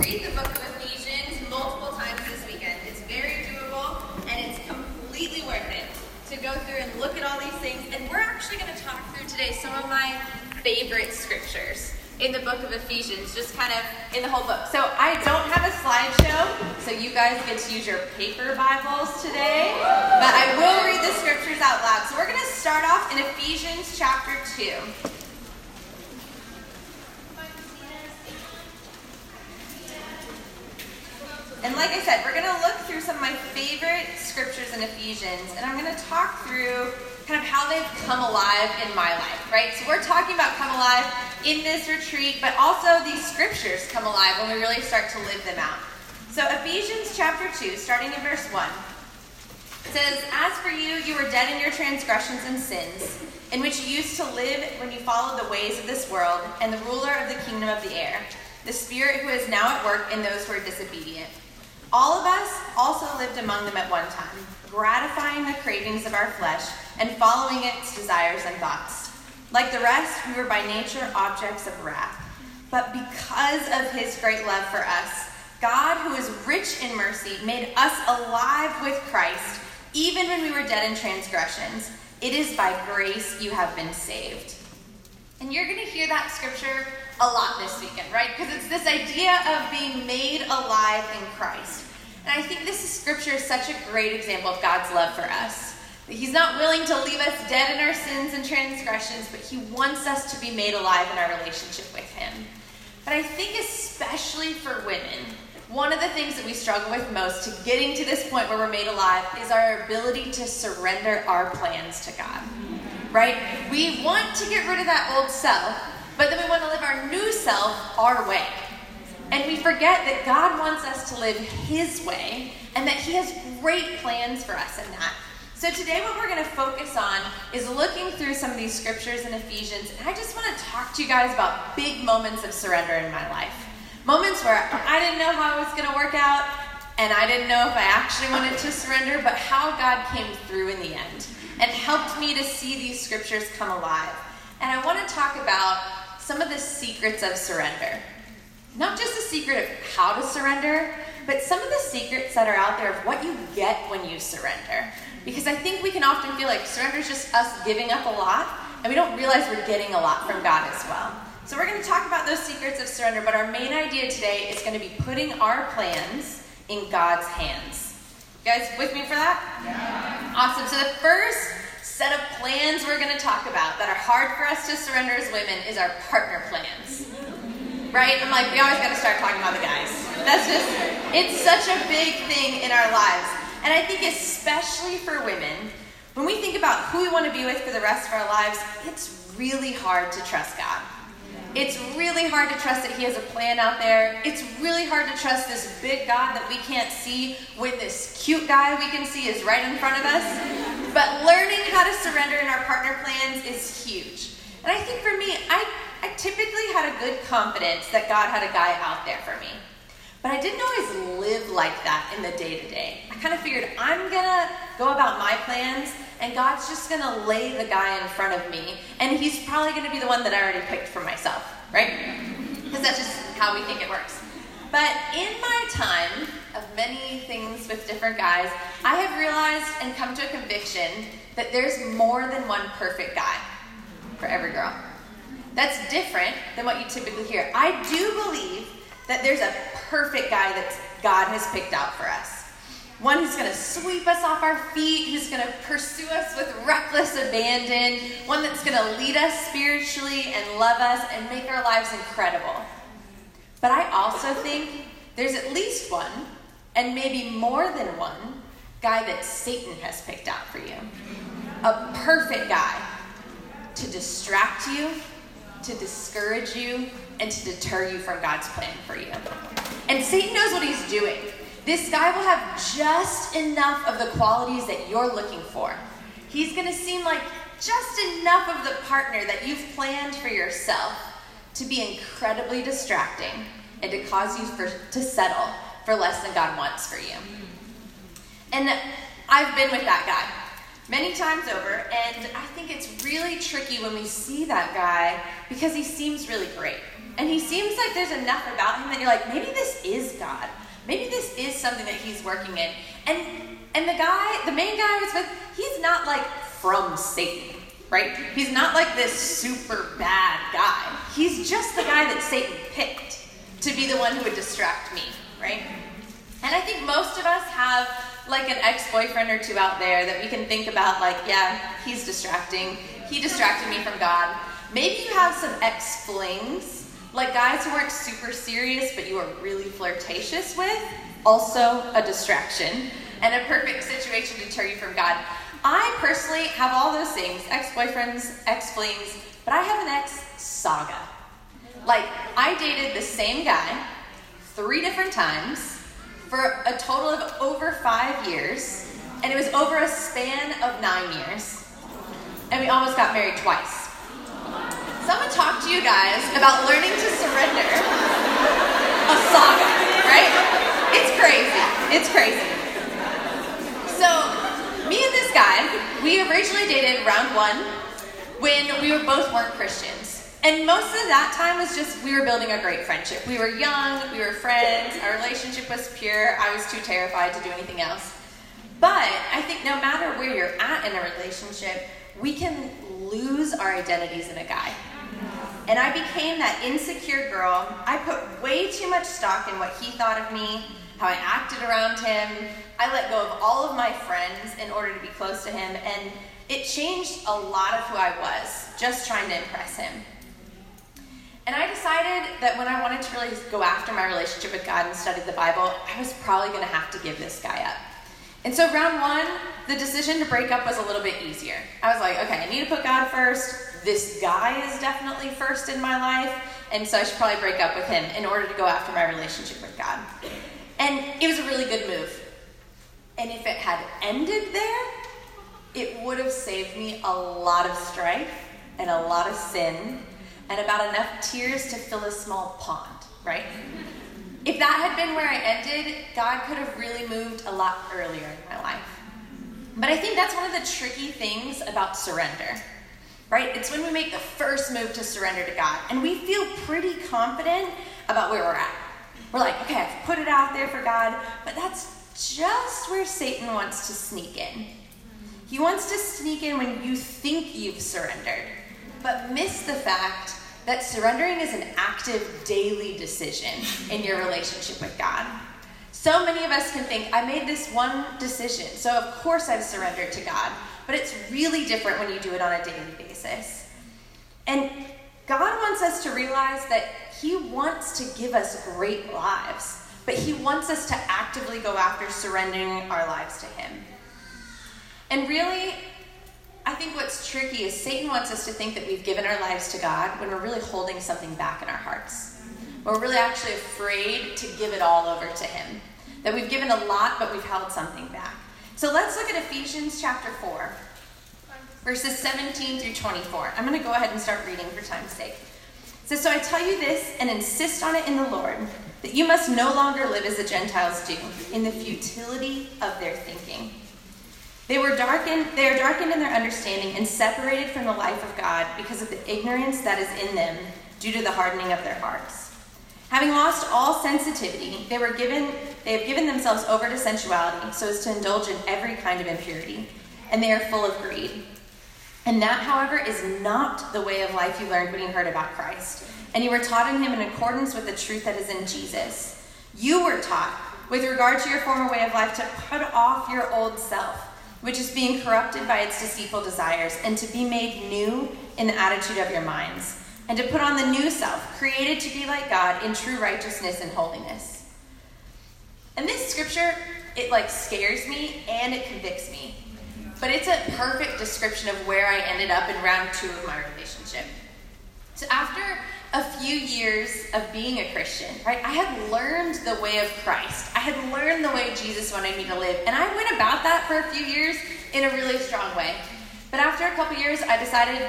read the book of Ephesians multiple times this weekend. It's very doable and it's completely worth it to go through and look at all these things. And we're actually going to talk through today some of my favorite scriptures in the book of Ephesians, just kind of in the whole book. So I don't have a slideshow, so you guys get to use your paper Bibles today, but I will read the scriptures out loud. So we're going to start off in Ephesians chapter 2. And like I said, we're going to look through some of my favorite scriptures in Ephesians, and I'm going to talk through kind of how they've come alive in my life, right? So we're talking about come alive in this retreat, but also these scriptures come alive when we really start to live them out. So Ephesians chapter 2, starting in verse 1, says, As for you, you were dead in your transgressions and sins, in which you used to live when you followed the ways of this world and the ruler of the kingdom of the air, the spirit who is now at work in those who are disobedient. All of us also lived among them at one time, gratifying the cravings of our flesh and following its desires and thoughts. Like the rest, we were by nature objects of wrath. But because of his great love for us, God, who is rich in mercy, made us alive with Christ, even when we were dead in transgressions. It is by grace you have been saved. And you're going to hear that scripture a lot this weekend, right? Because it's this idea of being made alive in Christ. And I think this scripture is such a great example of God's love for us. He's not willing to leave us dead in our sins and transgressions, but He wants us to be made alive in our relationship with Him. But I think, especially for women, one of the things that we struggle with most to getting to this point where we're made alive is our ability to surrender our plans to God. Right? We want to get rid of that old self, but then we want to live our new self our way. And we forget that God wants us to live His way and that He has great plans for us in that. So, today, what we're going to focus on is looking through some of these scriptures in Ephesians. And I just want to talk to you guys about big moments of surrender in my life. Moments where I didn't know how it was going to work out, and I didn't know if I actually wanted to surrender, but how God came through in the end and helped me to see these scriptures come alive. And I want to talk about some of the secrets of surrender. Not just the secret of how to surrender, but some of the secrets that are out there of what you get when you surrender. Because I think we can often feel like surrender is just us giving up a lot, and we don't realize we're getting a lot from God as well. So we're going to talk about those secrets of surrender, but our main idea today is going to be putting our plans in God's hands. You guys with me for that? Yeah. Awesome. So the first set of plans we're going to talk about that are hard for us to surrender as women is our partner plans. Right? I'm like, we always got to start talking about the guys. That's just, it's such a big thing in our lives. And I think, especially for women, when we think about who we want to be with for the rest of our lives, it's really hard to trust God. It's really hard to trust that He has a plan out there. It's really hard to trust this big God that we can't see when this cute guy we can see is right in front of us. But learning how to surrender in our partner plans is huge. And I think for me, I, I typically had a good confidence that God had a guy out there for me. But I didn't always live like that in the day to day. I kind of figured I'm to go about my plans, and God's just to lay the guy in front of me, and he's probably to be the one that I already picked for myself, right? Because that's just how we think it works. But in my time of many things with different guys, I have realized and come to a conviction that there's more than one perfect guy for every girl. That's different than what you typically hear. I do believe that there's a perfect guy that God has picked out for us. One who's going to sweep us off our feet, who's going to pursue us with reckless abandon, one that's going to lead us spiritually and love us and make our lives incredible. But I also think there's at least one, and maybe more than one, guy that Satan has picked out for you. A perfect guy to distract you, to discourage you, and to deter you from God's plan for you. And Satan knows what he's doing. This guy will have just enough of the qualities that you're looking for. He's going to seem like just enough of the partner that you've planned for yourself to be incredibly distracting and to cause you for, to settle for less than God wants for you. And I've been with that guy. many times over, and I think it's really tricky when we see that guy because he seems really great. And he seems like there's enough about him that you're like, maybe this is God. Maybe this is something that he's working in. And and the guy, the main guy I was with, he's not like from Satan, right? He's not like this super bad guy. He's just the guy that Satan picked to be the one who would distract me, right? And I think most of us have like an ex-boyfriend or two out there that we can think about like, yeah, he's distracting. He distracted me from God. Maybe you have some ex-flings, like guys who weren't super serious but you were really flirtatious with, also a distraction and a perfect situation to turn you from God. I personally have all those things ex-boyfriends, ex-flings, but I have an ex-saga. Like, I dated the same guy three different times for a total of over five years, and it was over a span of nine years. And we almost got married twice. So I'm gonna talk to you guys about learning to surrender a saga, right? It's crazy. It's crazy. So, me and this guy, we originally dated round one when we were both weren't Christians. And most of that time was just we were building a great friendship. We were young, we were friends, our relationship was pure. I was too terrified to do anything else. But I think no matter where you're at in a relationship, we can lose our identities in a guy. And I became that insecure girl. I put way too much stock in what he thought of me, how I acted around him. I let go of all of my friends in order to be close to him. And it changed a lot of who I was, just trying to impress him. And I decided that when I wanted to really go after my relationship with God and study the Bible, I was probably going to have to give this guy up. And so, round one, the decision to break up was a little bit easier. I was like, okay, I need to put God first. This guy is definitely first in my life. And so, I should probably break up with him in order to go after my relationship with God. And it was a really good move. And if it had ended there, it would have saved me a lot of strife and a lot of sin and about enough tears to fill a small pond, right? If that had been where I ended, God could have really moved a lot earlier in my life. But I think that's one of the tricky things about surrender, right? It's when we make the first move to surrender to God, and we feel pretty confident about where we're at. We're like, okay, I've put it out there for God, but that's just where Satan wants to sneak in. He wants to sneak in when you think you've surrendered, but miss the fact that surrendering is an active daily decision in your relationship with God. So many of us can think, I made this one decision, so of course I've surrendered to God. But it's really different when you do it on a daily basis. And God wants us to realize that He wants to give us great lives, but He wants us to actively go after surrendering our lives to Him. And really, I think what's tricky is Satan wants us to think that we've given our lives to God when we're really holding something back in our hearts. We're really actually afraid to give it all over to Him. That we've given a lot, but we've held something back. So let's look at Ephesians chapter 4, verses 17 through 24. I'm going to go ahead and start reading for time's sake. It says, So I tell you this and insist on it in the Lord, that you must no longer live as the Gentiles do, in the futility of their thinking. They were darkened, they are darkened in their understanding and separated from the life of God because of the ignorance that is in them due to the hardening of their hearts. Having lost all sensitivity, they were given they have given themselves over to sensuality so as to indulge in every kind of impurity, and they are full of greed. And that, however, is not the way of life you learned when you heard about Christ, and you were taught in him in accordance with the truth that is in Jesus. You were taught, with regard to your former way of life, to put off your old self which is being corrupted by its deceitful desires, and to be made new in the attitude of your minds, and to put on the new self, created to be like God in true righteousness and holiness. And this scripture, it like scares me and it convicts me. But it's a perfect description of where I ended up in round two of my relationship. So after a few years of being a Christian, right? I had learned the way of Christ. I had learned the way Jesus wanted me to live. And I went about that for a few years in a really strong way. But after a couple years, I decided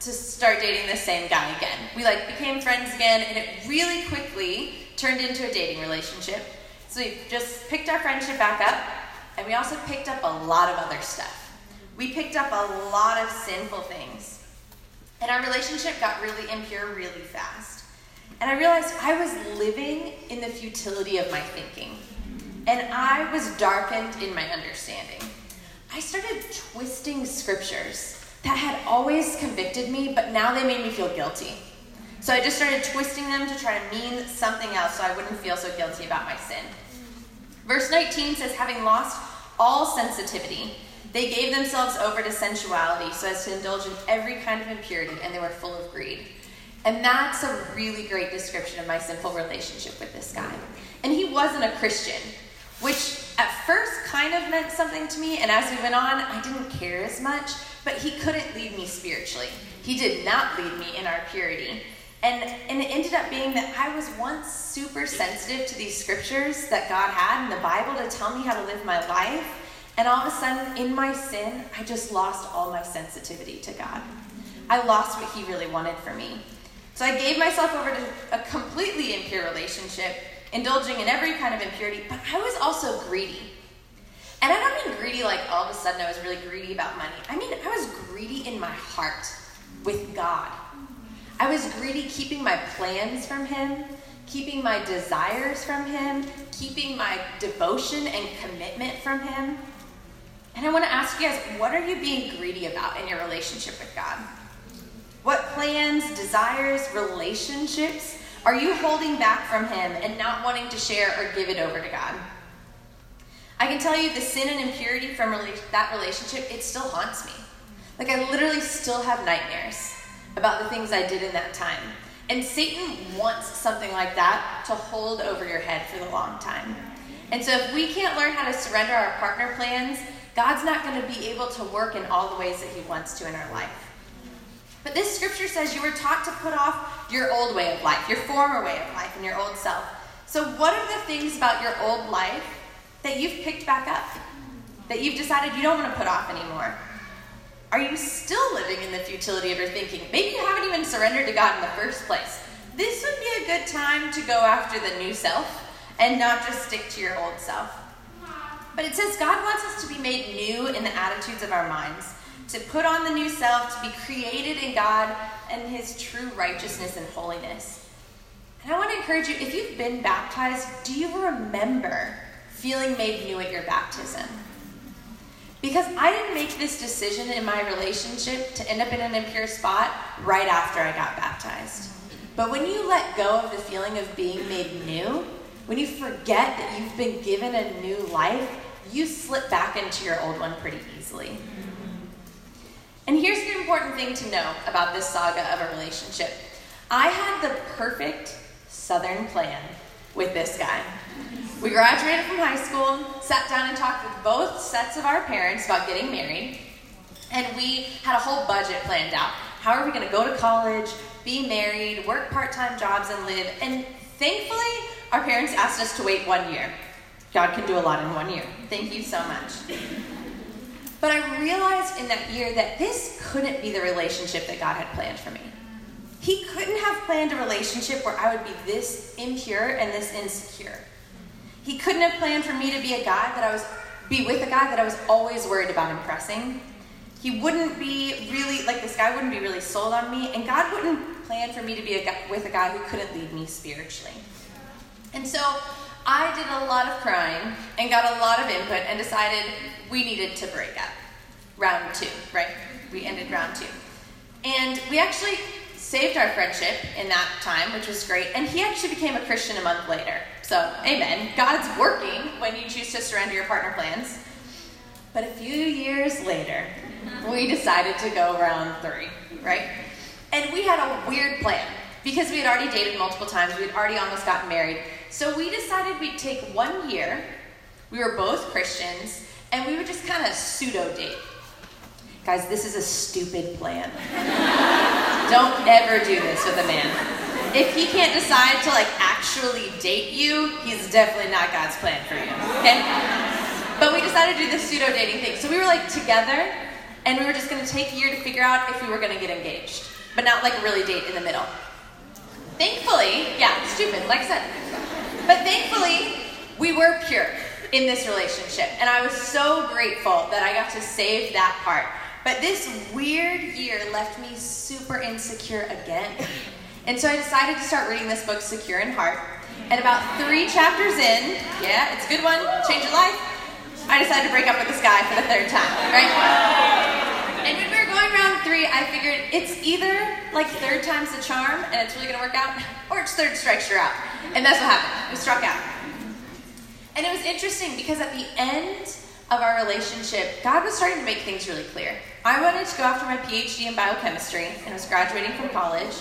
to start dating the same guy again. We like became friends again, and it really quickly turned into a dating relationship. So we just picked our friendship back up, and we also picked up a lot of other stuff. We picked up a lot of sinful things. And our relationship got really impure really fast. And I realized I was living in the futility of my thinking. And I was darkened in my understanding. I started twisting scriptures that had always convicted me, but now they made me feel guilty. So I just started twisting them to try to mean something else so I wouldn't feel so guilty about my sin. Verse 19 says, having lost all sensitivity, they gave themselves over to sensuality so as to indulge in every kind of impurity, and they were full of greed. And that's a really great description of my sinful relationship with this guy. And he wasn't a Christian, which at first kind of meant something to me, and as we went on, I didn't care as much, but he couldn't lead me spiritually. He did not lead me in our purity. And, and it ended up being that I was once super sensitive to these scriptures that God had in the Bible to tell me how to live my life. And all of a sudden, in my sin, I just lost all my sensitivity to God. I lost what He really wanted for me. So I gave myself over to a completely impure relationship, indulging in every kind of impurity, but I was also greedy. And I don't mean greedy like all of a sudden I was really greedy about money. I mean, I was greedy in my heart with God. I was greedy keeping my plans from Him, keeping my desires from Him, keeping my devotion and commitment from Him. And I want to ask you guys what are you being greedy about in your relationship with God? What plans, desires, relationships are you holding back from Him and not wanting to share or give it over to God? I can tell you the sin and impurity from that relationship, it still haunts me. Like, I literally still have nightmares about the things I did in that time. And Satan wants something like that to hold over your head for the long time. And so, if we can't learn how to surrender our partner plans God's not going to be able to work in all the ways that He wants to in our life. But this scripture says you were taught to put off your old way of life, your former way of life, and your old self. So, what are the things about your old life that you've picked back up? That you've decided you don't want to put off anymore? Are you still living in the futility of your thinking? Maybe you haven't even surrendered to God in the first place. This would be a good time to go after the new self and not just stick to your old self. But it says God wants us to be made new in the attitudes of our minds, to put on the new self, to be created in God and His true righteousness and holiness. And I want to encourage you if you've been baptized, do you remember feeling made new at your baptism? Because I didn't make this decision in my relationship to end up in an impure spot right after I got baptized. But when you let go of the feeling of being made new, when you forget that you've been given a new life, you slip back into your old one pretty easily. And here's the important thing to know about this saga of a relationship I had the perfect Southern plan with this guy. We graduated from high school, sat down and talked with both sets of our parents about getting married, and we had a whole budget planned out. How are we going to go to college, be married, work part time jobs, and live? And thankfully, our parents asked us to wait one year. God can do a lot in one year. Thank you so much. But I realized in that year that this couldn't be the relationship that God had planned for me. He couldn't have planned a relationship where I would be this impure and this insecure. He couldn't have planned for me to be a guy that I was be with a guy that I was always worried about impressing. He wouldn't be really like this guy wouldn't be really sold on me, and God wouldn't plan for me to be a guy, with a guy who couldn't lead me spiritually. And so I did a lot of crying and got a lot of input and decided we needed to break up. Round two, right? We ended round two. And we actually saved our friendship in that time, which was great. And he actually became a Christian a month later. So, amen. God's working when you choose to surrender your partner plans. But a few years later, mm-hmm. we decided to go round three, right? And we had a weird plan because we had already dated multiple times, we had already almost gotten married. So we decided we'd take one year. We were both Christians, and we would just kind of pseudo date. Guys, this is a stupid plan. Don't ever do this with a man. If he can't decide to like actually date you, he's definitely not God's plan for you. Okay? But we decided to do the pseudo dating thing. So we were like together, and we were just gonna take a year to figure out if we were gonna get engaged, but not like really date in the middle. Thankfully, yeah, stupid, like I said. But thankfully, we were pure. in this relationship. And I was so grateful that I got to save that part. But this weird year left me super insecure again. And so I decided to start reading this book, Secure in Heart. And about three chapters in, yeah, it's a good one, change your life. I decided to break up with this guy for the third time, right? And around three, I figured it's either like third time's the charm and it's really gonna work out, or it's third strikes you're out. And that's what happened. We struck out. And it was interesting because at the end of our relationship, God was starting to make things really clear. I wanted to go after my PhD in biochemistry and was graduating from college,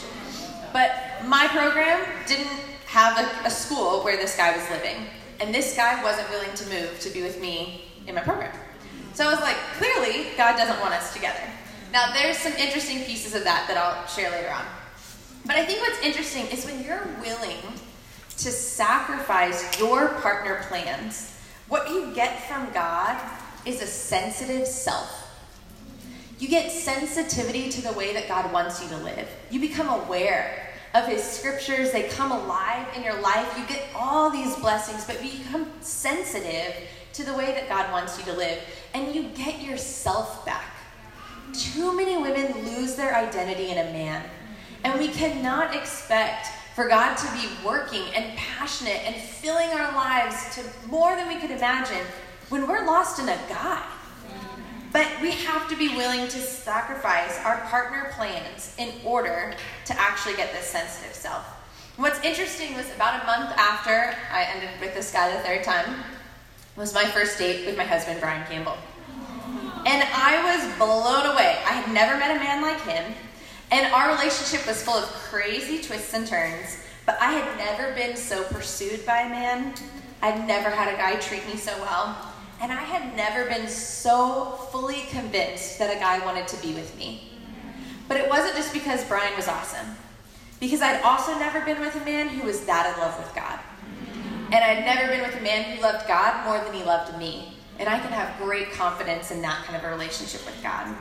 but my program didn't have a, a school where this guy was living. And this guy wasn't willing to move to be with me in my program. So I was like, clearly, God doesn't want us together. Now, there's some interesting pieces of that that I'll share later on. But I think what's interesting is when you're willing to sacrifice your partner plans, what you get from God is a sensitive self. You get sensitivity to the way that God wants you to live. You become aware of His scriptures, they come alive in your life. You get all these blessings, but become sensitive to the way that God wants you to live, and you get yourself back. Too many women lose their identity in a man, and we cannot expect for God to be working and passionate and filling our lives to more than we could imagine when we're lost in a guy. But we have to be willing to sacrifice our partner plans in order to actually get this sensitive self. What's interesting was about a month after I ended with this guy the third time was my first date with my husband Brian Campbell. And I was blown away. I had never met a man like him, and our relationship was full of crazy twists and turns, but I had never been so pursued by a man. I'd never had a guy treat me so well. And I had never been so fully convinced that a guy wanted to be with me. But it wasn't just because Brian was awesome, because I'd also never been with a man who was that in love with God. And I'd never been with a man who loved God more than he loved me. And I can have great confidence in that kind of a relationship with God.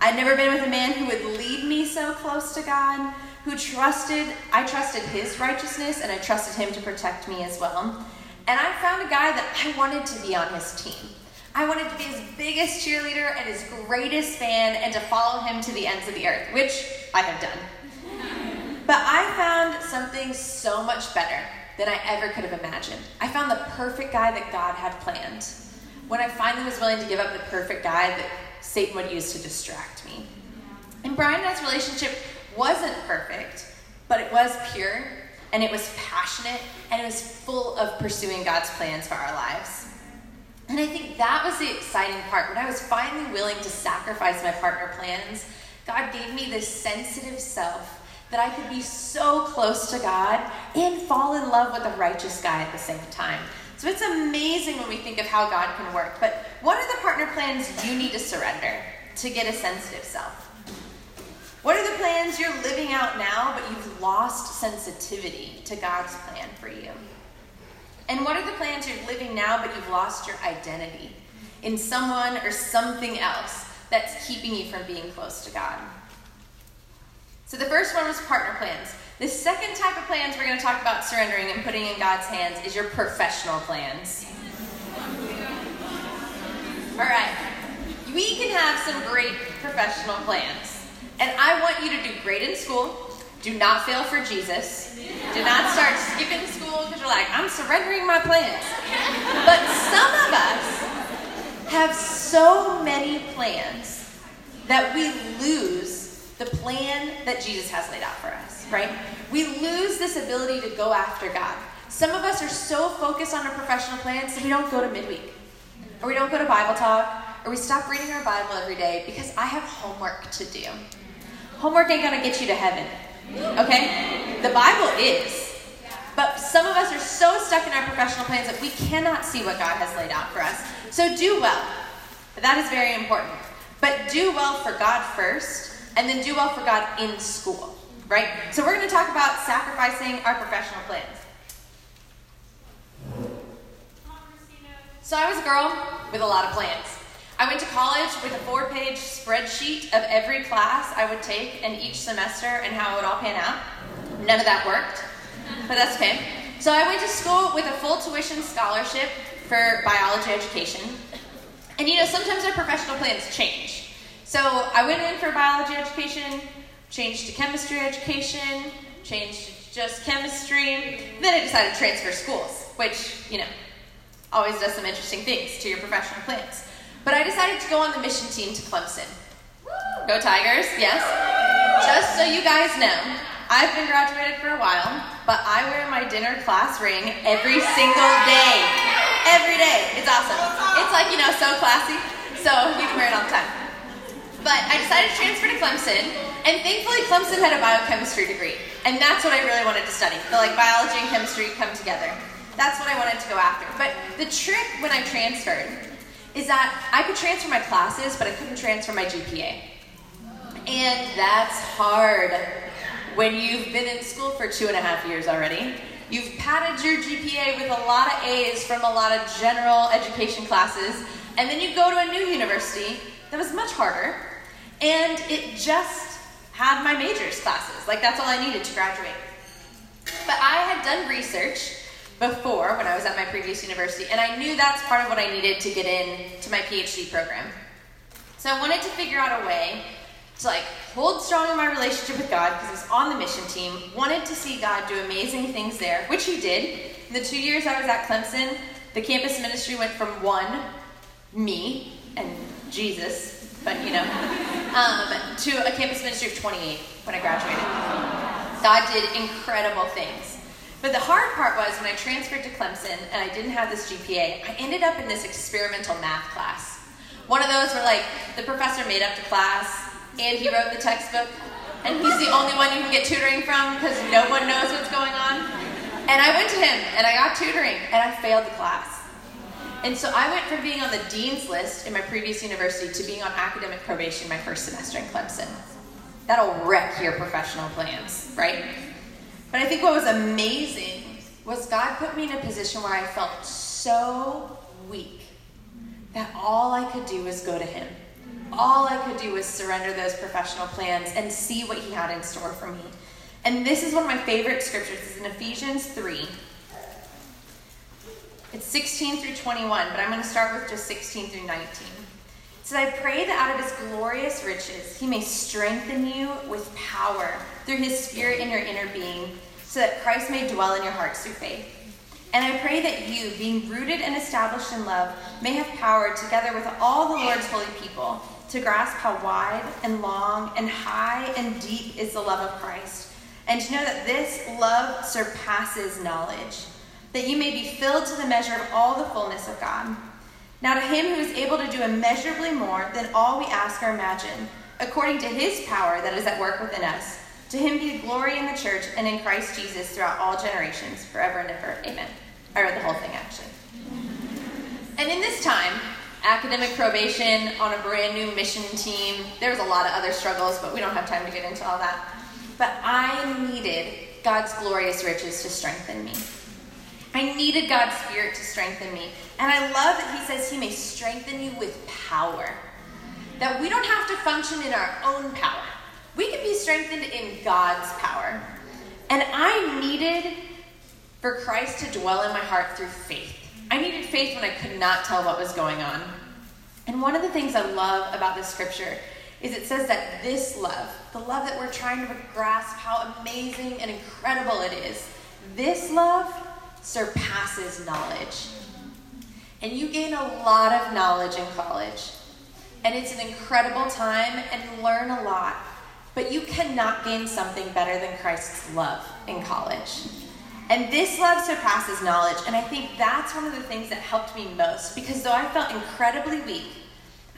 I'd never been with a man who would lead me so close to God, who trusted, I trusted his righteousness, and I trusted him to protect me as well. And I found a guy that I wanted to be on his team. I wanted to be his biggest cheerleader and his greatest fan and to follow him to the ends of the earth, which I have done. But I found something so much better than I ever could have imagined. I found the perfect guy that God had planned. When I finally was willing to give up the perfect guy that Satan would use to distract me. And Brian and I's relationship wasn't perfect, but it was pure and it was passionate and it was full of pursuing God's plans for our lives. And I think that was the exciting part. When I was finally willing to sacrifice my partner plans, God gave me this sensitive self that I could be so close to God and fall in love with a righteous guy at the same time. So it's amazing when we think of how God can work. But what are the partner plans you need to surrender to get a sensitive self? What are the plans you're living out now, but you've lost sensitivity to God's plan for you? And what are the plans you're living now, but you've lost your identity in someone or something else that's keeping you from being close to God? So the first one was partner plans. The second type of plans we're going to talk about surrendering and putting in God's hands is your professional plans. All right. We can have some great professional plans. And I want you to do great in school. Do not fail for Jesus. Do not start skipping school because you're like, I'm surrendering my plans. But some of us have so many plans that we lose the plan that Jesus has laid out for us, right? We lose this ability to go after God. Some of us are so focused on our professional plans that we don't go to midweek, or we don't go to Bible talk, or we stop reading our Bible every day because I have homework to do. Homework ain't gonna get you to heaven. Okay? The Bible is. But some of us are so stuck in our professional plans that we cannot see what God has laid out for us. So do well. That is very important. But do well for God first, and then do well for God in school. Right? So we're going to talk about sacrificing our professional plans. So I was a girl with a lot of plans. I went to college with a four page spreadsheet of every class I would take in each semester and how it would all pan out. None of that worked, but that's okay. So I went to school with a full tuition scholarship for biology education. And you know, sometimes our professional plans change. So I went in for biology education, changed to chemistry education, changed to just chemistry. Then I decided to transfer schools, which, you know, always does some interesting things to your professional plans. But I decided to go on the mission team to Clemson. Go Tigers, yes. Just so you guys know, I've been graduated for a while, but I wear my dinner class ring every single day. Every day. It's awesome. It's like, you know, so classy. So you can wear it all the time. But I decided to transfer to Clemson, and thankfully Clemson had a biochemistry degree. And that's what I really wanted to study. The like biology and chemistry come together. That's what I wanted to go after. But the trick when I transferred is that I could transfer my classes, but I couldn't transfer my GPA. And that's hard when you've been in school for two and a half years already. You've padded your GPA with a lot of A's from a lot of general education classes, and then you go to a new university that was much harder, and it just had my majors classes. Like, that's all I needed to graduate. But I had done research before when I was at my previous university, and I knew that's part of what I needed to get in to my PhD program. So I wanted to figure out a way to like hold strong in my relationship with God because I was on the mission team, wanted to see God do amazing things there, which He did. In the two years I was at Clemson, the campus ministry went from one, me and Jesus, but you know, um, to a campus ministry of 28 when I graduated. God did incredible things. But the hard part was when I transferred to Clemson and I didn't have this GPA, I ended up in this experimental math class. One of those where like the professor made up the class, and he wrote the textbook, and he's the only one you can get tutoring from because no one knows what's going on. And I went to him and I got tutoring and I failed the class. And so I went from being on the dean's list in my previous university to being on academic probation my first semester in Clemson. That'll wreck your professional plans, right? But I think what was amazing was God put me in a position where I felt so weak that all I could do was go to Him all I could do was surrender those professional plans and see what He had in store for me. And this is one of my favorite scriptures. It's in Ephesians 3. It's 16 through 21, but I'm going to start with just 16 through 19. It says, I pray that out of his glorious riches he may strengthen you with power through his spirit in your inner being, so that Christ may dwell in your hearts through faith. And I pray that you, being rooted and established in love, may have power together with all the Lord's holy people to grasp how wide and long and high and deep is the love of Christ, and to know that this love surpasses knowledge, that you may be filled to the measure of all the fullness of God. Now, to him who is able to do immeasurably more than all we ask or imagine, according to his power that is at work within us, to him be glory in the church and in Christ Jesus throughout all generations, forever and ever. Amen. I read the whole thing actually. And in this time, academic probation on a brand new mission team. There was a lot of other struggles, but we don't have time to get into all that. But I needed God's glorious riches to strengthen me. I needed God's Spirit to strengthen me. And I love that He says He may strengthen you with power. That we don't have to function in our own power, we can be strengthened in God's power. And I needed for Christ to dwell in my heart through faith. I needed faith when I could not tell what was going on. And one of the things I love about this scripture is it says that this love, the love that we're trying to grasp how amazing and incredible it is, this love surpasses knowledge. And you gain a lot of knowledge in college. And it's an incredible time and learn a lot. But you cannot gain something better than Christ's love in college. And this love surpasses knowledge. And I think that's one of the things that helped me most because though I felt incredibly weak,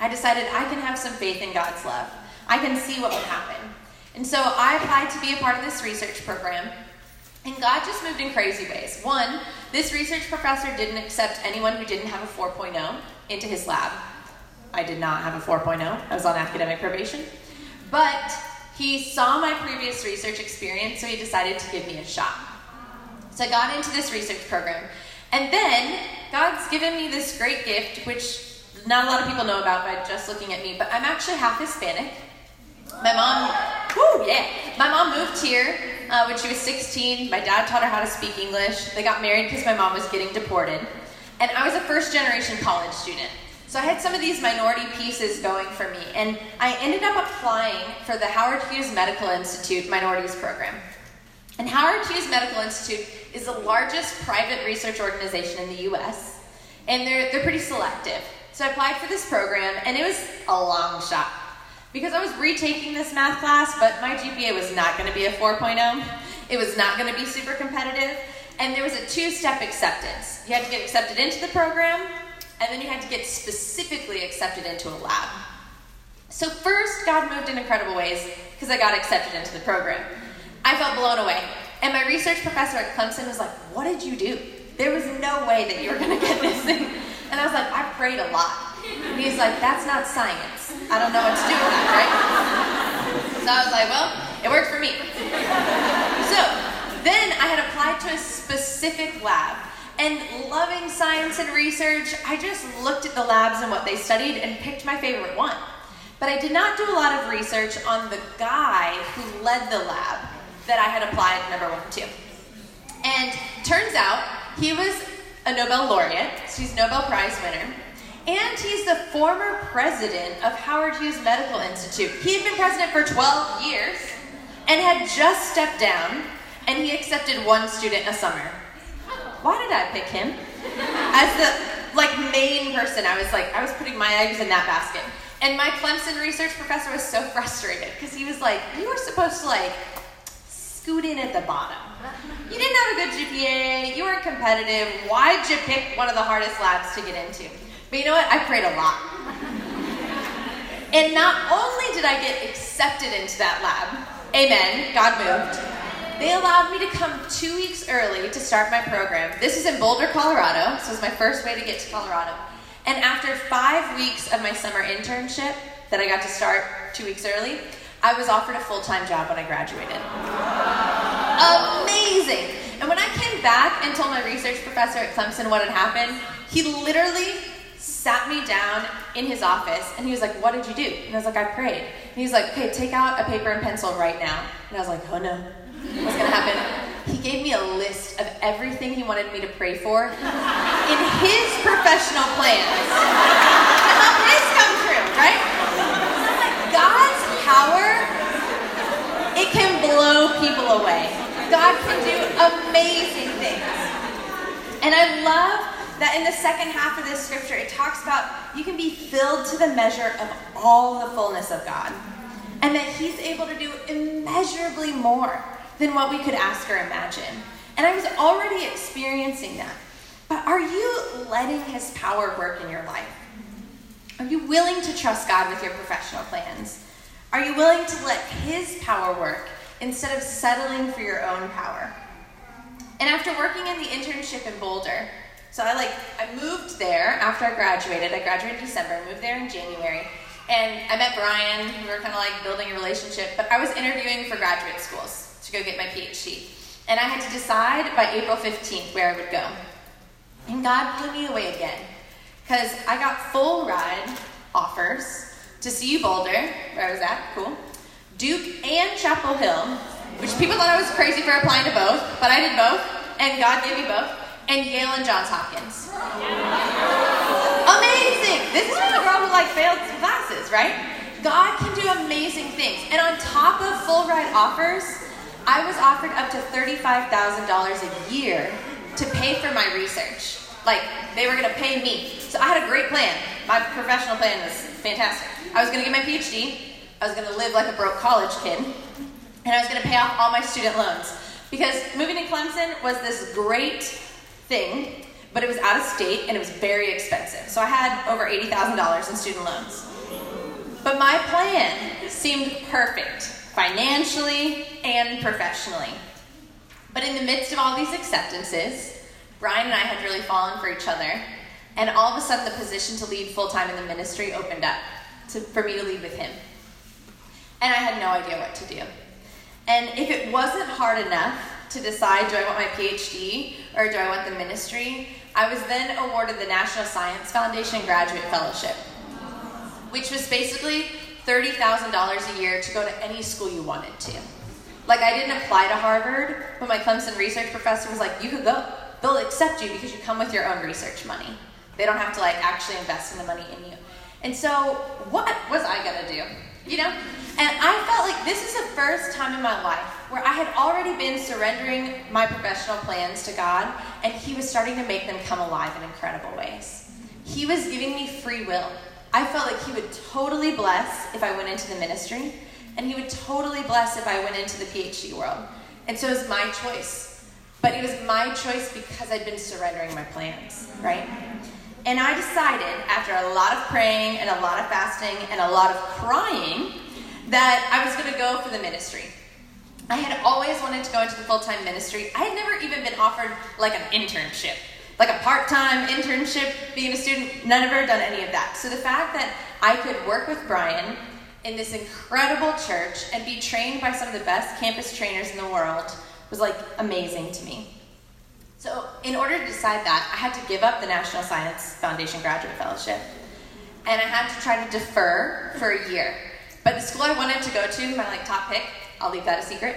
I decided I can have some faith in God's love. I can see what will happen. And so I applied to be a part of this research program. And God just moved in crazy ways. One, this research professor didn't accept anyone who didn't have a 4.0 into his lab. I did not have a 4.0, I was on academic probation. But he saw my previous research experience, so he decided to give me a shot. So I got into this research program. And then God's given me this great gift, which not a lot of people know about by just looking at me, but I'm actually half Hispanic. My mom, whoo, yeah. My mom moved here uh, when she was 16. My dad taught her how to speak English. They got married because my mom was getting deported. And I was a first generation college student. So I had some of these minority pieces going for me. And I ended up applying for the Howard Hughes Medical Institute Minorities Program. And Howard Hughes Medical Institute is the largest private research organization in the US. And they're, they're pretty selective. So I applied for this program, and it was a long shot. Because I was retaking this math class, but my GPA was not going to be a 4.0. It was not going to be super competitive. And there was a two step acceptance. You had to get accepted into the program, and then you had to get specifically accepted into a lab. So, first, God moved in incredible ways because I got accepted into the program. I felt blown away. And my research professor at Clemson was like, What did you do? There was no way that you were going to get this thing. And I was like, I prayed a lot. And he's like, That's not science. I don't know what to do with that, right? So I was like, Well, it worked for me. So then I had applied to a specific lab. And loving science and research, I just looked at the labs and what they studied and picked my favorite one. But I did not do a lot of research on the guy who led the lab that I had applied number one to. And turns out he was a Nobel laureate, so he's Nobel Prize winner. And he's the former president of Howard Hughes Medical Institute. He had been president for 12 years and had just stepped down, and he accepted one student a summer. Why did I pick him? As the like main person, I was like, I was putting my eggs in that basket. And my Clemson research professor was so frustrated because he was like, You were supposed to like scoot in at the bottom. You didn't have a good GPA, you weren't competitive. Why'd you pick one of the hardest labs to get into? But you know what? I prayed a lot. And not only did I get accepted into that lab, amen, God moved, they allowed me to come two weeks early to start my program. This is in Boulder, Colorado, it was my first way to get to Colorado. And after five weeks of my summer internship that I got to start two weeks early, I was offered a full time job when I graduated. Amazing! And when I came back and told my research professor at Clemson what had happened, he literally sat me down in his office and he was like, What did you do? And I was like, I prayed. And he was like, Okay, take out a paper and pencil right now. And I was like, Oh no, what's gonna happen? He gave me a list of everything he wanted me to pray for in his professional plans to help his come true, right? So like, God's power, it can blow people away. God can do amazing things. And I love that in the second half of this scripture, it talks about you can be filled to the measure of all the fullness of God. And that He's able to do immeasurably more than what we could ask or imagine. And I was already experiencing that. But are you letting His power work in your life? Are you willing to trust God with your professional plans? Are you willing to let His power work instead of settling for your own power? And after working in the internship in Boulder, so I like I moved there after I graduated. I graduated in December, moved there in January, and I met Brian. We were kind of like building a relationship, but I was interviewing for graduate schools to go get my PhD. And I had to decide by April 15th where I would go. And God blew me away again. Because I got full ride offers to CU Boulder, where I was at, cool, Duke and Chapel Hill, which people thought I was crazy for applying to both, but I did both, and God gave me both, and Yale and Johns Hopkins. Amazing! This is from the girl who like failed classes, right? God can do amazing things. And on top of full ride offers, I was offered up to $35,000 a year to pay for my research. Like, they were to pay me. So I had a great plan. My professional plan was fantastic. I was to get my PhD, I was to live like a broke college kid, and I was to pay off all my student loans. Because moving to Clemson was this great thing, but it was out of state and it was very expensive. So I had over $80,000 in student loans. But my plan seemed perfect financially and professionally. But in the midst of all these acceptances, Brian and I had really fallen for each other, and all of a sudden the position to lead full time in the ministry opened up to, for me to lead with him. And I had no idea what to do. And if it wasn't hard enough to decide do I want my PhD or do I want the ministry, I was then awarded the National Science Foundation Graduate Fellowship, which was basically $30,000 a year to go to any school you wanted to. Like, I didn't apply to Harvard, but my Clemson research professor was like, you could go. They'll accept you because you come with your own research money. They don't have to, like, actually invest in the money in you. And so, what was I gonna do? You know? And I felt like this is the first time in my life where I had already been surrendering my professional plans to God, and He was starting to make them come alive in incredible ways. He was giving me free will. I felt like He would totally bless if I went into the ministry, and He would totally bless if I went into the PhD world. And so it was my choice. But it was my choice because I'd been surrendering my plans, right? And I decided, after a lot of praying and a lot of fasting and a lot of crying, that I was going to go for the ministry. I had always wanted to go into the full time ministry. I had never even been offered like an internship, like a part time internship, being a student, never done any of that. So the fact that I could work with Brian in this incredible church and be trained by some of the best campus trainers in the world was like amazing to me. So, in order to decide that, I had to give up the National Science Foundation Graduate Fellowship. And I had to try to defer for a year. But the school I wanted to go to, my like top pick, I'll leave that a secret.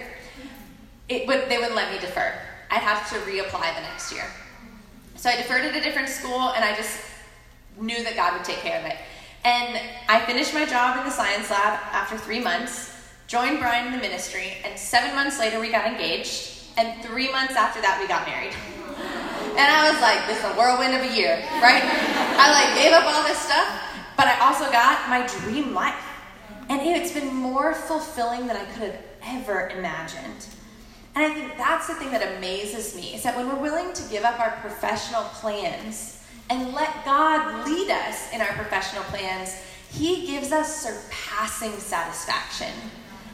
It would they wouldn't let me defer. I'd have to reapply the next year. So I deferred at a different school and I just knew that God would take care of it. And I finished my job in the science lab after three months, joined Brian in the ministry, and seven months later we got engaged, and three months after that we got married. And I was like, this is a whirlwind of a year, right? I like gave up all this stuff, but I also got my dream life. And it's been more fulfilling than I could have ever imagined. And I think that's the thing that amazes me is that when we're willing to give up our professional plans and let God lead us in our professional plans, He gives us surpassing satisfaction.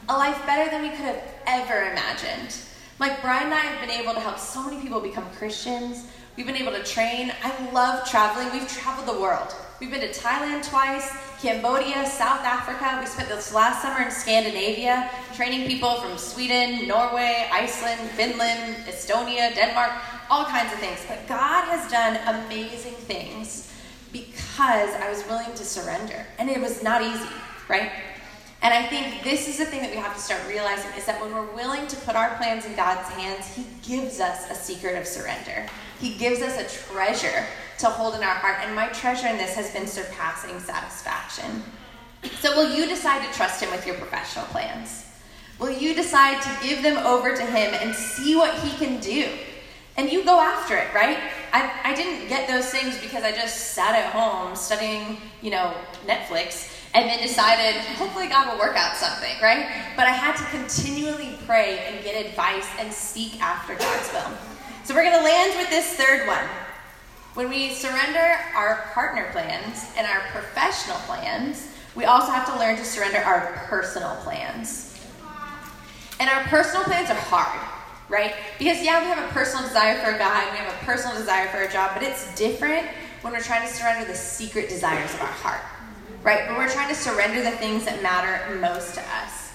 A life better than we could have ever imagined. Like Brian and I have been able to help so many people become Christians. We've been able to train. I love traveling. We've traveled the world. We've been to Thailand twice, Cambodia, South Africa. We spent this last summer in Scandinavia, training people from Sweden, Norway, Iceland, Finland, Estonia, Denmark, all kinds of things. But God has done amazing things because I was willing to surrender. And it was not easy, right? And I think this is the thing that we have to start realizing is that when we're willing to put our plans in God's hands, He gives us a secret of surrender. He gives us a treasure to hold in our heart. And my treasure in this has been surpassing satisfaction. So, will you decide to trust Him with your professional plans? Will you decide to give them over to Him and see what He can do? And you go after it, right? I, I didn't get those things because I just sat at home studying, you know, Netflix and then decided, hopefully God will work out something, right? But I had to continually pray and get advice and seek after God's will. So we're going to land with this third one. When we surrender our partner plans and our professional plans, we also have to learn to surrender our personal plans. And our personal plans are hard, right? Because, yeah, we have a personal desire for a guy, we have a personal desire for a job, but it's different when we're trying to surrender the secret desires of our heart, right? When we're trying to surrender the things that matter most to us.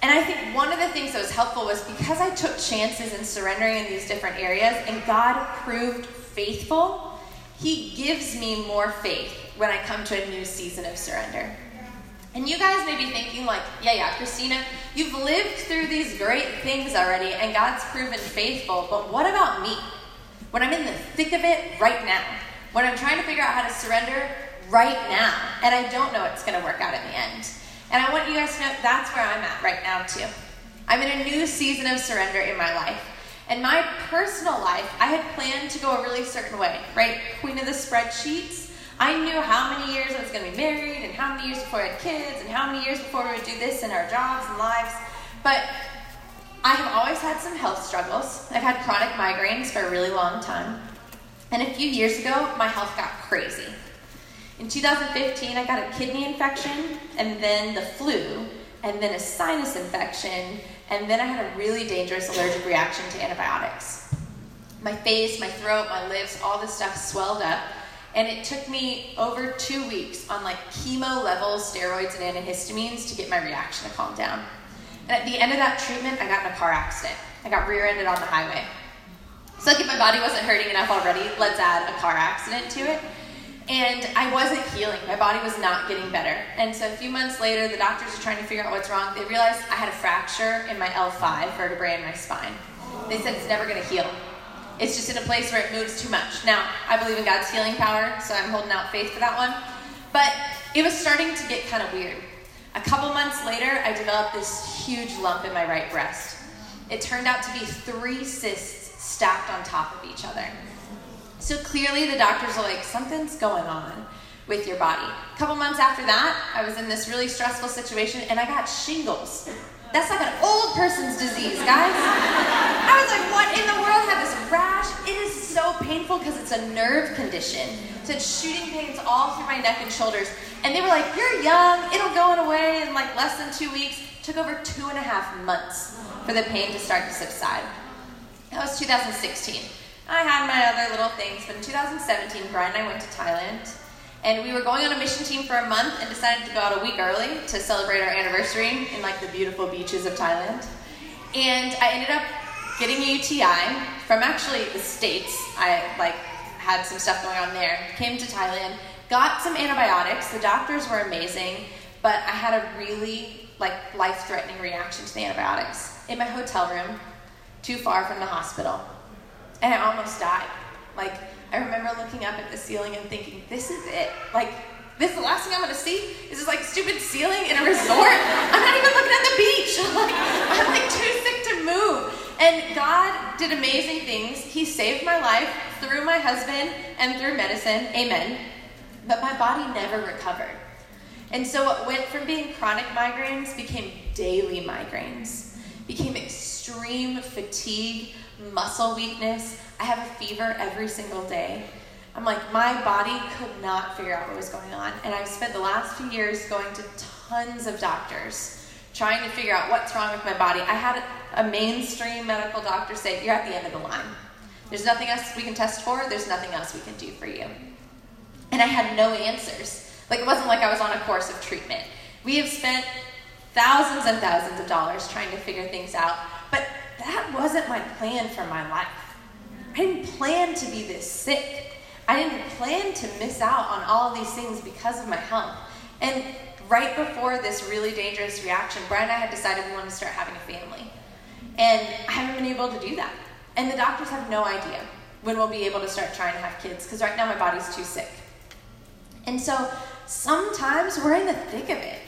And I think one of the things that was helpful was because I took chances in surrendering in these different areas, and God proved faithful, He gives me more faith when I come to a new season of surrender. And you guys may be thinking, like, yeah, yeah, Kristina, you've lived through these great things already, and God's proven faithful, but what about me? When I'm in the thick of it right now, when I'm trying to figure out how to surrender right now, and I don't know it's going to work out in the end. And I want you guys to know that's where I'm at right now, too. I'm in a new season of surrender in my life. In my personal life, I had planned to go a really certain way, right? Queen of the spreadsheets. I knew how many years I was going to be married, and how many years before I had kids, and how many years before we would do this in our jobs and lives. But I have always had some health struggles. I've had chronic migraines for a really long time. And a few years ago, my health got crazy. In 2015, I got a kidney infection, and then the flu, and then a sinus infection, and then I had a really dangerous allergic reaction to antibiotics. My face, my throat, my lips, all this stuff swelled up. And it took me over two weeks on like chemo level steroids and antihistamines to get my reaction to calm down. And at the end of that treatment, I got in a car accident. I got rear ended on the highway. So, like, if my body wasn't hurting enough already, let's add a car accident to it. And I wasn't healing. My body was not getting better. And so a few months later, the doctors are trying to figure out what's wrong. They realized I had a fracture in my L5 vertebrae in my spine. They said it's never going to heal. It's just in a place where it moves too much. Now, I believe in God's healing power, so I'm holding out faith for that one. But it was starting to get kind of weird. A couple months later, I developed this huge lump in my right breast. It turned out to be three cysts stacked on top of each other. So clearly, the doctors are like, something's going on with your body. A couple months after that, I was in this really stressful situation and I got shingles. That's like an old person's disease, guys. I was like, what in the world? I have this rash. It is so painful because it's a nerve condition. So it's shooting pains all through my neck and shoulders. And they were like, you're young. It'll go away in like less than two weeks. It took over two and a half months for the pain to start to subside. That was 2016. I had my other little things, but in 2017, Brian and I went to Thailand and we were going on a mission team for a month and decided to go out a week early to celebrate our anniversary in like the beautiful beaches of Thailand. And I ended up getting a UTI from actually the States. I like had some stuff going on there. Came to Thailand, got some antibiotics. The doctors were amazing, but I had a really like life-threatening reaction to the antibiotics in my hotel room, too far from the hospital. And I almost died. Like I remember looking up at the ceiling and thinking, this is it. Like, this is the last thing I'm gonna see? Is this like stupid ceiling in a resort? I'm not even looking at the beach. Like, I'm like too sick to move. And God did amazing things. He saved my life through my husband and through medicine. Amen. But my body never recovered. And so what went from being chronic migraines became daily migraines, became fatigue, muscle weakness, I have a fever every single day. I'm like, my body could not figure out what was going on. And I've spent the last few years going to tons of doctors trying to figure out what's wrong with my body. I had a mainstream medical doctor say, You're at the end of the line. There's nothing else we can test for, there's nothing else we can do for you. And I had no answers. Like, it wasn't like I was on a course of treatment. We have spent thousands and thousands of dollars trying to figure things out, but that wasn't my plan for my life. I didn't plan to be this sick. I didn't plan to miss out on all of these things because of my health. And right before this really dangerous reaction, Brian and I had decided we wanted to start having a family. And I haven't been able to do that. And the doctors have no idea when we'll be able to start trying to have kids because right now my body's too sick. And so sometimes we're in the thick of it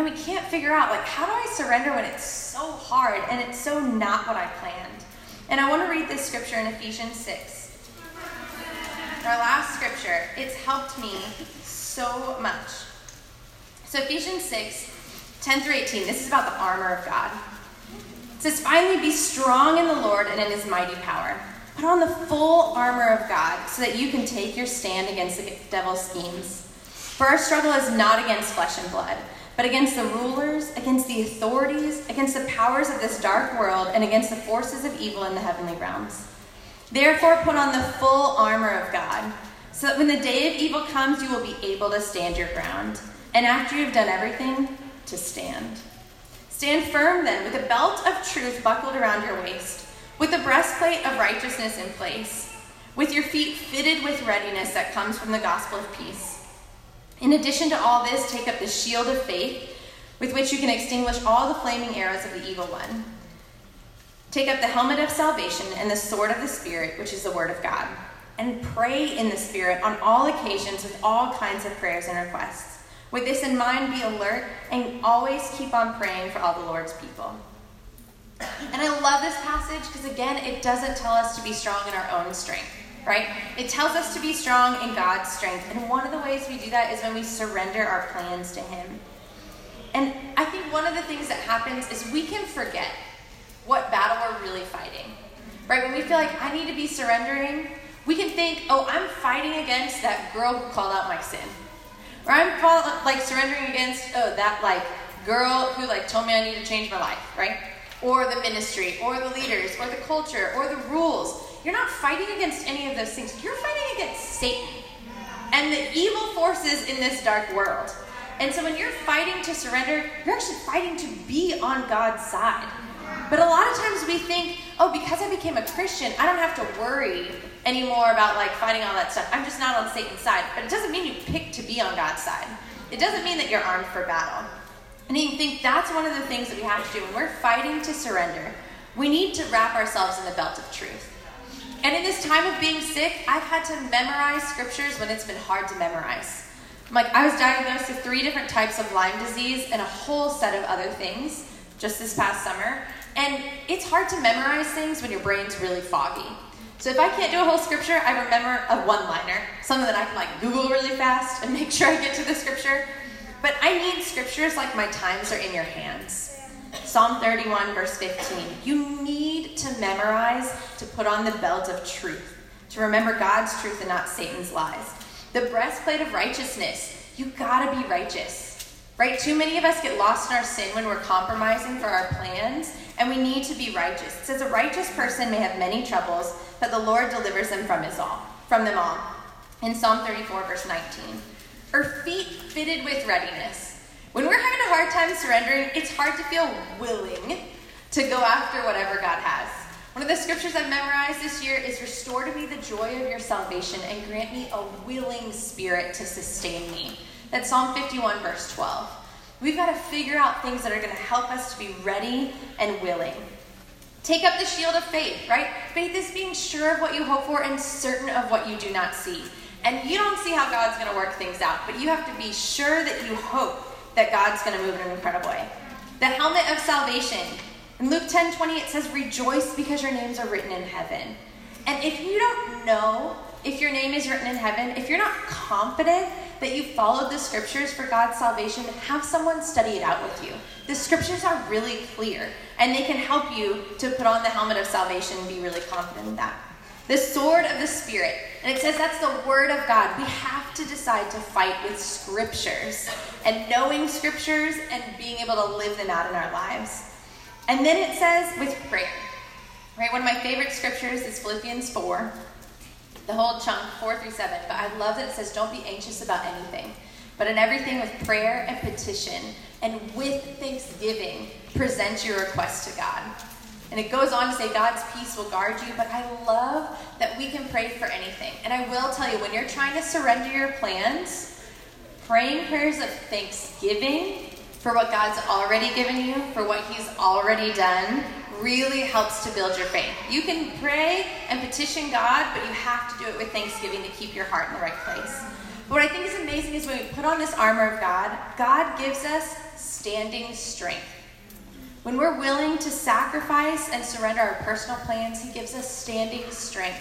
and we can't figure out like how do I surrender when it's so hard and it's so not what I planned. And I want to read this scripture in Ephesians 6. Our last scripture. It's helped me so much. So, Ephesians 6, 10 through 18, this is about the armor of God. It says, Finally, be strong in the Lord and in his mighty power. Put on the full armor of God so that you can take your stand against the devil's schemes. For our struggle is not against flesh and blood but against the rulers, against the authorities, against the powers of this dark world, and against the forces of evil in the heavenly realms. Therefore, put on the full armor of God, so that when the day of evil comes, you will be able to stand your ground. And after you've done everything, to stand. Stand firm then, with a belt of truth buckled around your waist, with the breastplate of righteousness in place, with your feet fitted with readiness that comes from the gospel of peace. In addition to all this, take up the shield of faith with which you can extinguish all the flaming arrows of the evil one. Take up the helmet of salvation and the sword of the Spirit, which is the word of God. And pray in the Spirit on all occasions with all kinds of prayers and requests. With this in mind, be alert and always keep on praying for all the Lord's people. And I love this passage because, again, it doesn't tell us to be strong in our own strength right? It tells us to be strong in God's strength. And one of the ways we do that is when we surrender our plans to Him. And I think one of the things that happens is we can forget what battle we're really fighting, right? When we feel like I need to be surrendering, we can think, oh, I'm fighting against that girl who called out my sin. Or I'm like surrendering against, oh, that like girl who like told me I need to change my life, right? Or the ministry, or the leaders, or the culture, or the rules. You're not fighting against any of those things. You're fighting against Satan and the evil forces in this dark world. And so when you're fighting to surrender, you're actually fighting to be on God's side. But a lot of times we think, oh, because I became a Christian, I don't have to worry anymore about like fighting all that stuff. I'm just not on Satan's side. But it doesn't mean you pick to be on God's side. It doesn't mean that you're armed for battle. And you think that's one of the things that we have to do when we're fighting to surrender. We need to wrap ourselves in the belt of truth. And in this time of being sick, I've had to memorize scriptures when it's been hard to memorize. Like, I was diagnosed with three different types of Lyme disease and a whole set of other things just this past summer. And it's hard to memorize things when your brain's really foggy. So if I can't do a whole scripture, I remember a one liner, something that I can like Google really fast and make sure I get to the scripture. But I need scriptures like my times are in your hands. Psalm 31, verse 15. You need to memorize to put on the belt of truth, to remember God's truth and not Satan's lies. The breastplate of righteousness. You gotta be righteous. Right? Too many of us get lost in our sin when we're compromising for our plans, and we need to be righteous. It says a righteous person may have many troubles, but the Lord delivers them from his all, from them all. In Psalm 34, verse 19. Or feet fitted with readiness. When we're having a hard time surrendering, it's hard to feel willing to go after whatever God has. One of the scriptures I've memorized this year is Restore to me the joy of your salvation and grant me a willing spirit to sustain me. That's Psalm 51, verse 12. We've got to figure out things that are going to help us to be ready and willing. Take up the shield of faith, right? Faith is being sure of what you hope for and certain of what you do not see. And you don't see how God's going to work things out, but you have to be sure that you hope that God's going to move in an incredible way. The helmet of salvation. In Luke 10 20, it says, Rejoice because your names are written in heaven. And if you don't know if your name is written in heaven, if you're not confident that you followed the scriptures for God's salvation, have someone study it out with you. The scriptures are really clear, and they can help you to put on the helmet of salvation and be really confident in that. The sword of the Spirit. And it says that's the word of God. We have to decide to fight with scriptures and knowing scriptures and being able to live them out in our lives. And then it says with prayer. Right? One of my favorite scriptures is Philippians 4, the whole chunk, 4 through 7. But I love that it says, Don't be anxious about anything, but in everything with prayer and petition, and with thanksgiving, present your request to God. And it goes on to say, God's peace will guard you. But I love that we can pray for anything. And I will tell you, when you're trying to surrender your plans, praying prayers of thanksgiving for what God's already given you, for what He's already done, really helps to build your faith. You can pray and petition God, but you have to do it with thanksgiving to keep your heart in the right place. What I think is amazing is when we put on this armor of God, God gives us standing strength. When we're willing to sacrifice and surrender our personal plans, He gives us standing strength.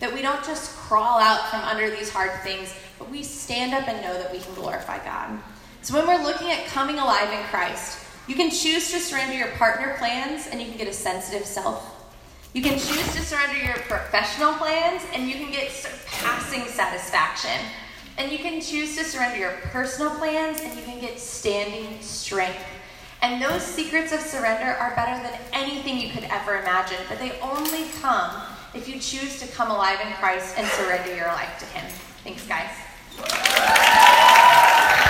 That we don't just crawl out from under these hard things, but we stand up and know that we can glorify God. So when we're looking at coming alive in Christ, you can choose to surrender your partner plans and you can get a sensitive self. You can choose to surrender your professional plans and you can get surpassing satisfaction. And you can choose to surrender your personal plans and you can get standing strength. And those secrets of surrender are better than anything you could ever imagine, but they only come if you choose to come alive in Christ and surrender your life to Him. Thanks, guys.